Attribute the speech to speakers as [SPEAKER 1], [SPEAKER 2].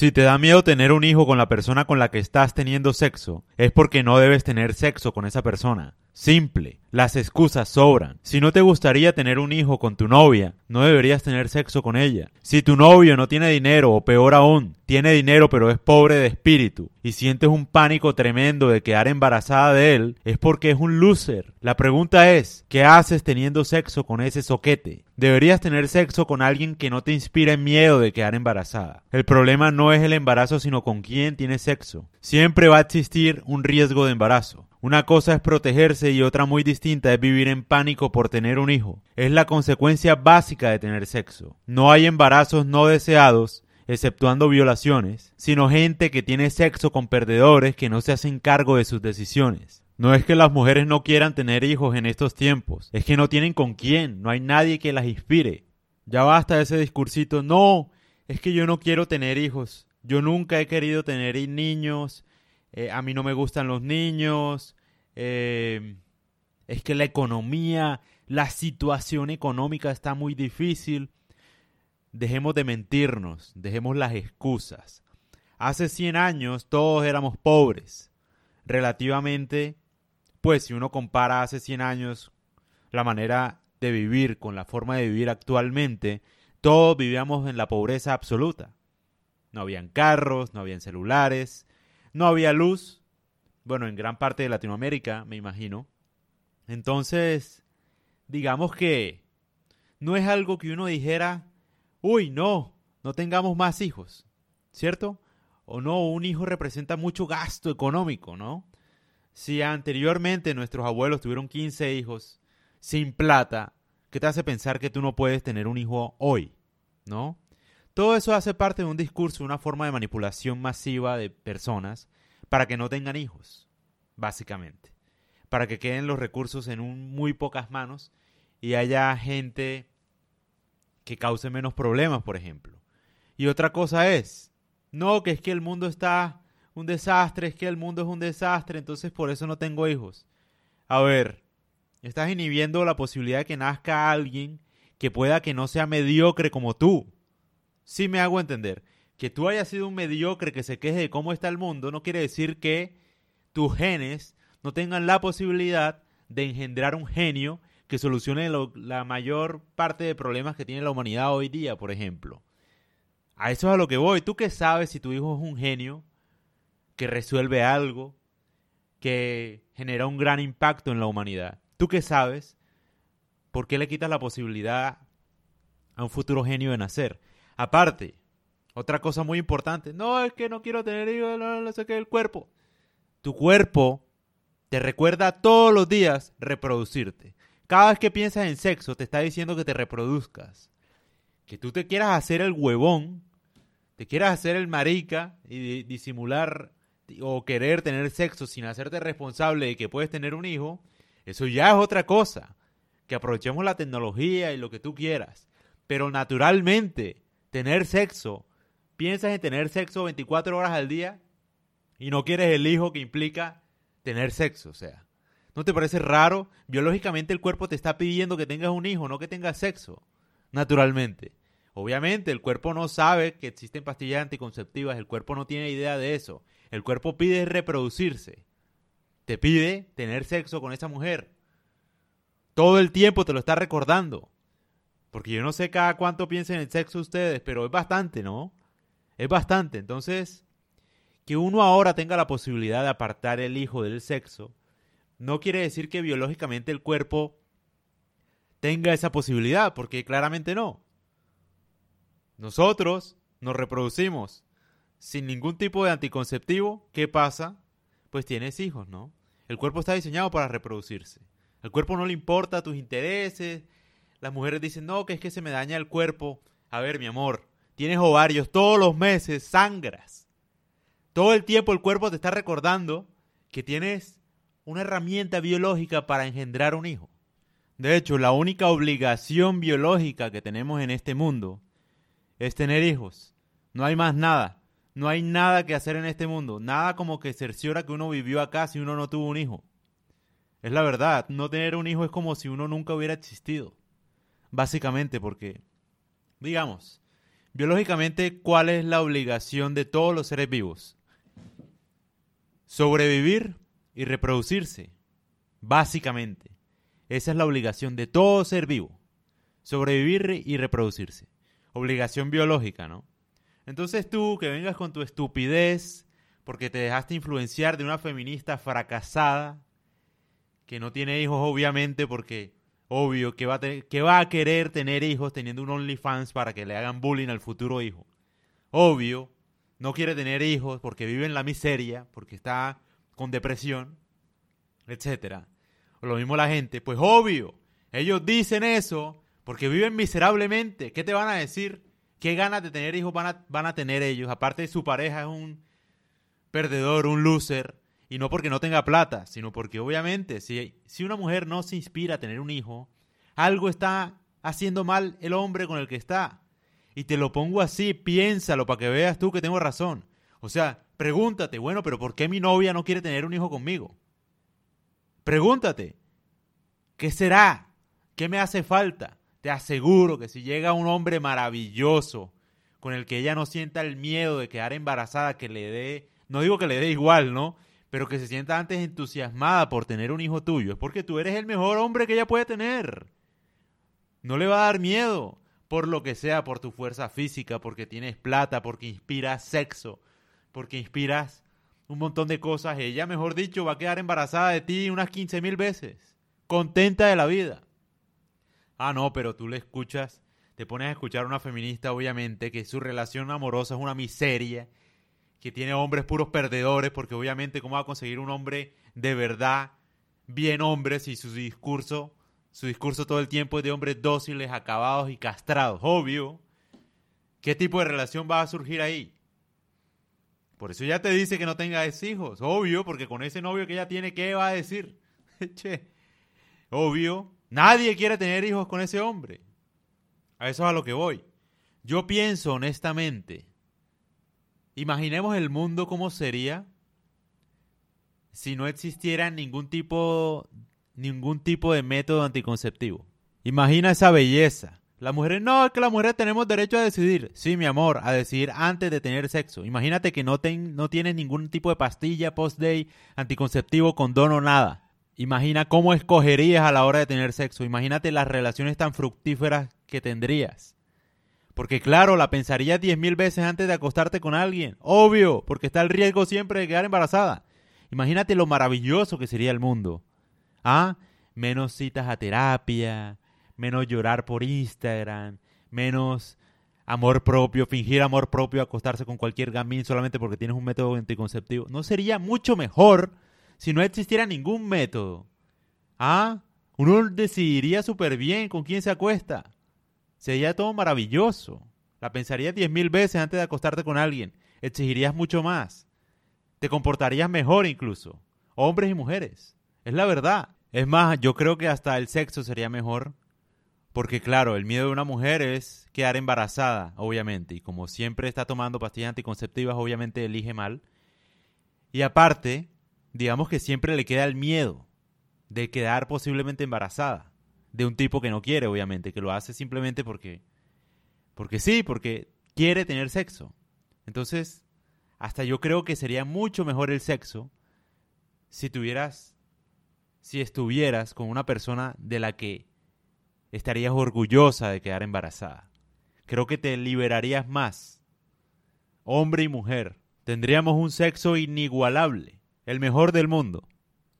[SPEAKER 1] Si te da miedo tener un hijo con la persona con la que estás teniendo sexo, es porque no debes tener sexo con esa persona. Simple. Las excusas sobran. Si no te gustaría tener un hijo con tu novia, no deberías tener sexo con ella. Si tu novio no tiene dinero, o peor aún, tiene dinero pero es pobre de espíritu, y sientes un pánico tremendo de quedar embarazada de él, es porque es un loser. La pregunta es, ¿qué haces teniendo sexo con ese soquete? Deberías tener sexo con alguien que no te inspire miedo de quedar embarazada. El problema no es el embarazo, sino con quién tienes sexo. Siempre va a existir un riesgo de embarazo. Una cosa es protegerse y otra muy distinta es vivir en pánico por tener un hijo. Es la consecuencia básica de tener sexo. No hay embarazos no deseados, exceptuando violaciones, sino gente que tiene sexo con perdedores que no se hacen cargo de sus decisiones. No es que las mujeres no quieran tener hijos en estos tiempos, es que no tienen con quién, no hay nadie que las inspire. Ya basta ese discursito, no, es que yo no quiero tener hijos, yo nunca he querido tener niños, eh, a mí no me gustan los niños, eh, es que la economía, la situación económica está muy difícil. Dejemos de mentirnos, dejemos las excusas. Hace 100 años todos éramos pobres. Relativamente, pues si uno compara hace 100 años la manera de vivir con la forma de vivir actualmente, todos vivíamos en la pobreza absoluta. No habían carros, no habían celulares, no había luz, bueno, en gran parte de Latinoamérica, me imagino. Entonces, digamos que no es algo que uno dijera, uy, no, no tengamos más hijos, ¿cierto? O no, un hijo representa mucho gasto económico, ¿no? Si anteriormente nuestros abuelos tuvieron 15 hijos sin plata, ¿qué te hace pensar que tú no puedes tener un hijo hoy? ¿No? Todo eso hace parte de un discurso, una forma de manipulación masiva de personas para que no tengan hijos, básicamente. Para que queden los recursos en muy pocas manos y haya gente que cause menos problemas, por ejemplo. Y otra cosa es, no, que es que el mundo está un desastre, es que el mundo es un desastre, entonces por eso no tengo hijos. A ver, estás inhibiendo la posibilidad de que nazca alguien que pueda que no sea mediocre como tú sí me hago entender. Que tú hayas sido un mediocre que se queje de cómo está el mundo no quiere decir que tus genes no tengan la posibilidad de engendrar un genio que solucione la mayor parte de problemas que tiene la humanidad hoy día, por ejemplo. A eso es a lo que voy. ¿Tú qué sabes si tu hijo es un genio que resuelve algo, que genera un gran impacto en la humanidad? ¿Tú qué sabes? ¿Por qué le quitas la posibilidad a un futuro genio de nacer? Aparte, otra cosa muy importante, no es que no quiero tener hijos, no, sé qué, el cuerpo. Tu cuerpo te recuerda todos los días reproducirte. Cada vez que piensas en sexo te está diciendo que te reproduzcas. Que tú te quieras hacer el huevón, te quieras hacer el marica y disimular o querer tener sexo sin hacerte responsable de que puedes tener un hijo, eso ya es otra cosa. Que aprovechemos la tecnología y lo que tú quieras. Pero naturalmente, tener sexo, piensas en tener sexo 24 horas al día y no quieres el hijo que implica tener sexo, o sea. ¿No te parece raro? Biológicamente el cuerpo te está pidiendo que tengas un hijo, no que tengas sexo, naturalmente. Obviamente el cuerpo no sabe que existen pastillas anticonceptivas, el cuerpo no tiene idea de eso. El cuerpo pide reproducirse. Te pide tener sexo con esa mujer. Todo el tiempo te lo está recordando. Porque yo no sé cada cuánto piensen en sexo ustedes, pero es bastante, ¿no? Es bastante. Entonces, que uno ahora tenga la posibilidad de apartar el hijo del sexo, no quiere decir que biológicamente el cuerpo tenga esa posibilidad, porque claramente no. Nosotros nos reproducimos sin ningún tipo de anticonceptivo. ¿Qué pasa? Pues tienes hijos, ¿no? El cuerpo está diseñado para reproducirse. El cuerpo no le importa tus intereses, las mujeres dicen, no, que es que se me daña el cuerpo. A ver, mi amor, tienes ovarios todos los meses, sangras. Todo el tiempo el cuerpo te está recordando que tienes una herramienta biológica para engendrar un hijo. De hecho, la única obligación biológica que tenemos en este mundo es tener hijos. No hay más nada. No hay nada que hacer en este mundo. Nada como que cerciora que uno vivió acá si uno no tuvo un hijo. Es la verdad. No tener un hijo es como si uno nunca hubiera existido. Básicamente porque, digamos, Biológicamente, ¿cuál es la obligación de todos los seres vivos? Sobrevivir y reproducirse. Básicamente. Esa es la obligación de todo ser vivo. Sobrevivir y reproducirse. Obligación biológica, ¿no? Entonces tú que vengas con tu estupidez porque te dejaste influenciar de una feminista fracasada que no tiene hijos obviamente porque obvio que va a, querer tener hijos teniendo un OnlyFans para que le hagan bullying al futuro hijo. Obvio, no quiere tener hijos porque vive en la miseria, porque está con depresión, etcétera. Lo mismo la gente, pues obvio, ellos dicen eso porque viven miserablemente. ¿Qué te van a decir? ¿Qué ganas de tener hijos van a, van a tener ellos? Aparte, su pareja es un perdedor, un loser. Y no porque no tenga plata, sino porque obviamente si, si una mujer no se inspira a tener un hijo, algo está haciendo mal el hombre con el que está. Y te lo pongo así, piénsalo para que veas tú que tengo razón. O sea, pregúntate, bueno, pero ¿por qué mi novia no quiere tener un hijo conmigo? Pregúntate, ¿qué será? ¿Qué me hace falta? Te aseguro que si llega un hombre maravilloso con el que ella no sienta el miedo de quedar embarazada, que le dé, no digo que le dé igual, ¿no? Pero que se sienta antes entusiasmada por tener un hijo tuyo, es porque tú eres el mejor hombre que ella puede tener. No le va a dar miedo, por lo que sea, por tu fuerza física, porque tienes plata, porque inspiras sexo, porque inspiras un montón de cosas. Ella, mejor dicho, va a quedar embarazada de ti unas 15 mil veces, contenta de la vida. Ah, no, pero tú le escuchas, te pones a escuchar a una feminista, obviamente, que su relación amorosa es una miseria, que tiene hombres puros perdedores, porque obviamente, ¿cómo va a conseguir un hombre de verdad, bien hombre, si su discurso, su discurso todo el tiempo es de hombres dóciles, acabados y castrados? Obvio. ¿Qué tipo de relación va a surgir ahí? Por eso ya te dice que no tengas hijos. Obvio, porque con ese novio que ella tiene, ¿qué va a decir? che, obvio. Nadie quiere tener hijos con ese hombre. A eso es a lo que voy. Yo pienso honestamente, imaginemos el mundo como sería si no existiera ningún tipo, ningún tipo de método anticonceptivo. Imagina esa belleza. Las mujeres, no, es que las mujeres tenemos derecho a decidir. Sí, mi amor, a decidir antes de tener sexo. Imagínate que no, no tienes ningún tipo de pastilla post-day, anticonceptivo, condón o nada. Imagina cómo escogerías a la hora de tener sexo. Imagínate las relaciones tan fructíferas que tendrías. Porque claro, la pensarías diez mil veces antes de acostarte con alguien. Obvio, porque está el riesgo siempre de quedar embarazada. Imagínate lo maravilloso que sería el mundo. ¿Ah? Menos citas a terapia, menos llorar por Instagram, menos amor propio, fingir amor propio, acostarse con cualquier gamín solamente porque tienes un método anticonceptivo. ¿No sería mucho mejor si no existiera ningún método, ah, uno decidiría súper bien con quién se acuesta. Sería todo maravilloso. La pensarías diez mil veces antes de acostarte con alguien. Exigirías mucho más. Te comportarías mejor incluso. Hombres y mujeres. Es la verdad. Es más, yo creo que hasta el sexo sería mejor. Porque claro, el miedo de una mujer es quedar embarazada, obviamente. Y como siempre está tomando pastillas anticonceptivas, obviamente elige mal. Y aparte, digamos que siempre le queda el miedo de quedar posiblemente embarazada de un tipo que no quiere, obviamente, que lo hace simplemente porque porque sí, porque quiere tener sexo. Entonces, hasta yo creo que sería mucho mejor el sexo si tuvieras si estuvieras con una persona de la que estarías orgullosa de quedar embarazada. Creo que te liberarías más. Hombre y mujer, tendríamos un sexo inigualable el mejor del mundo.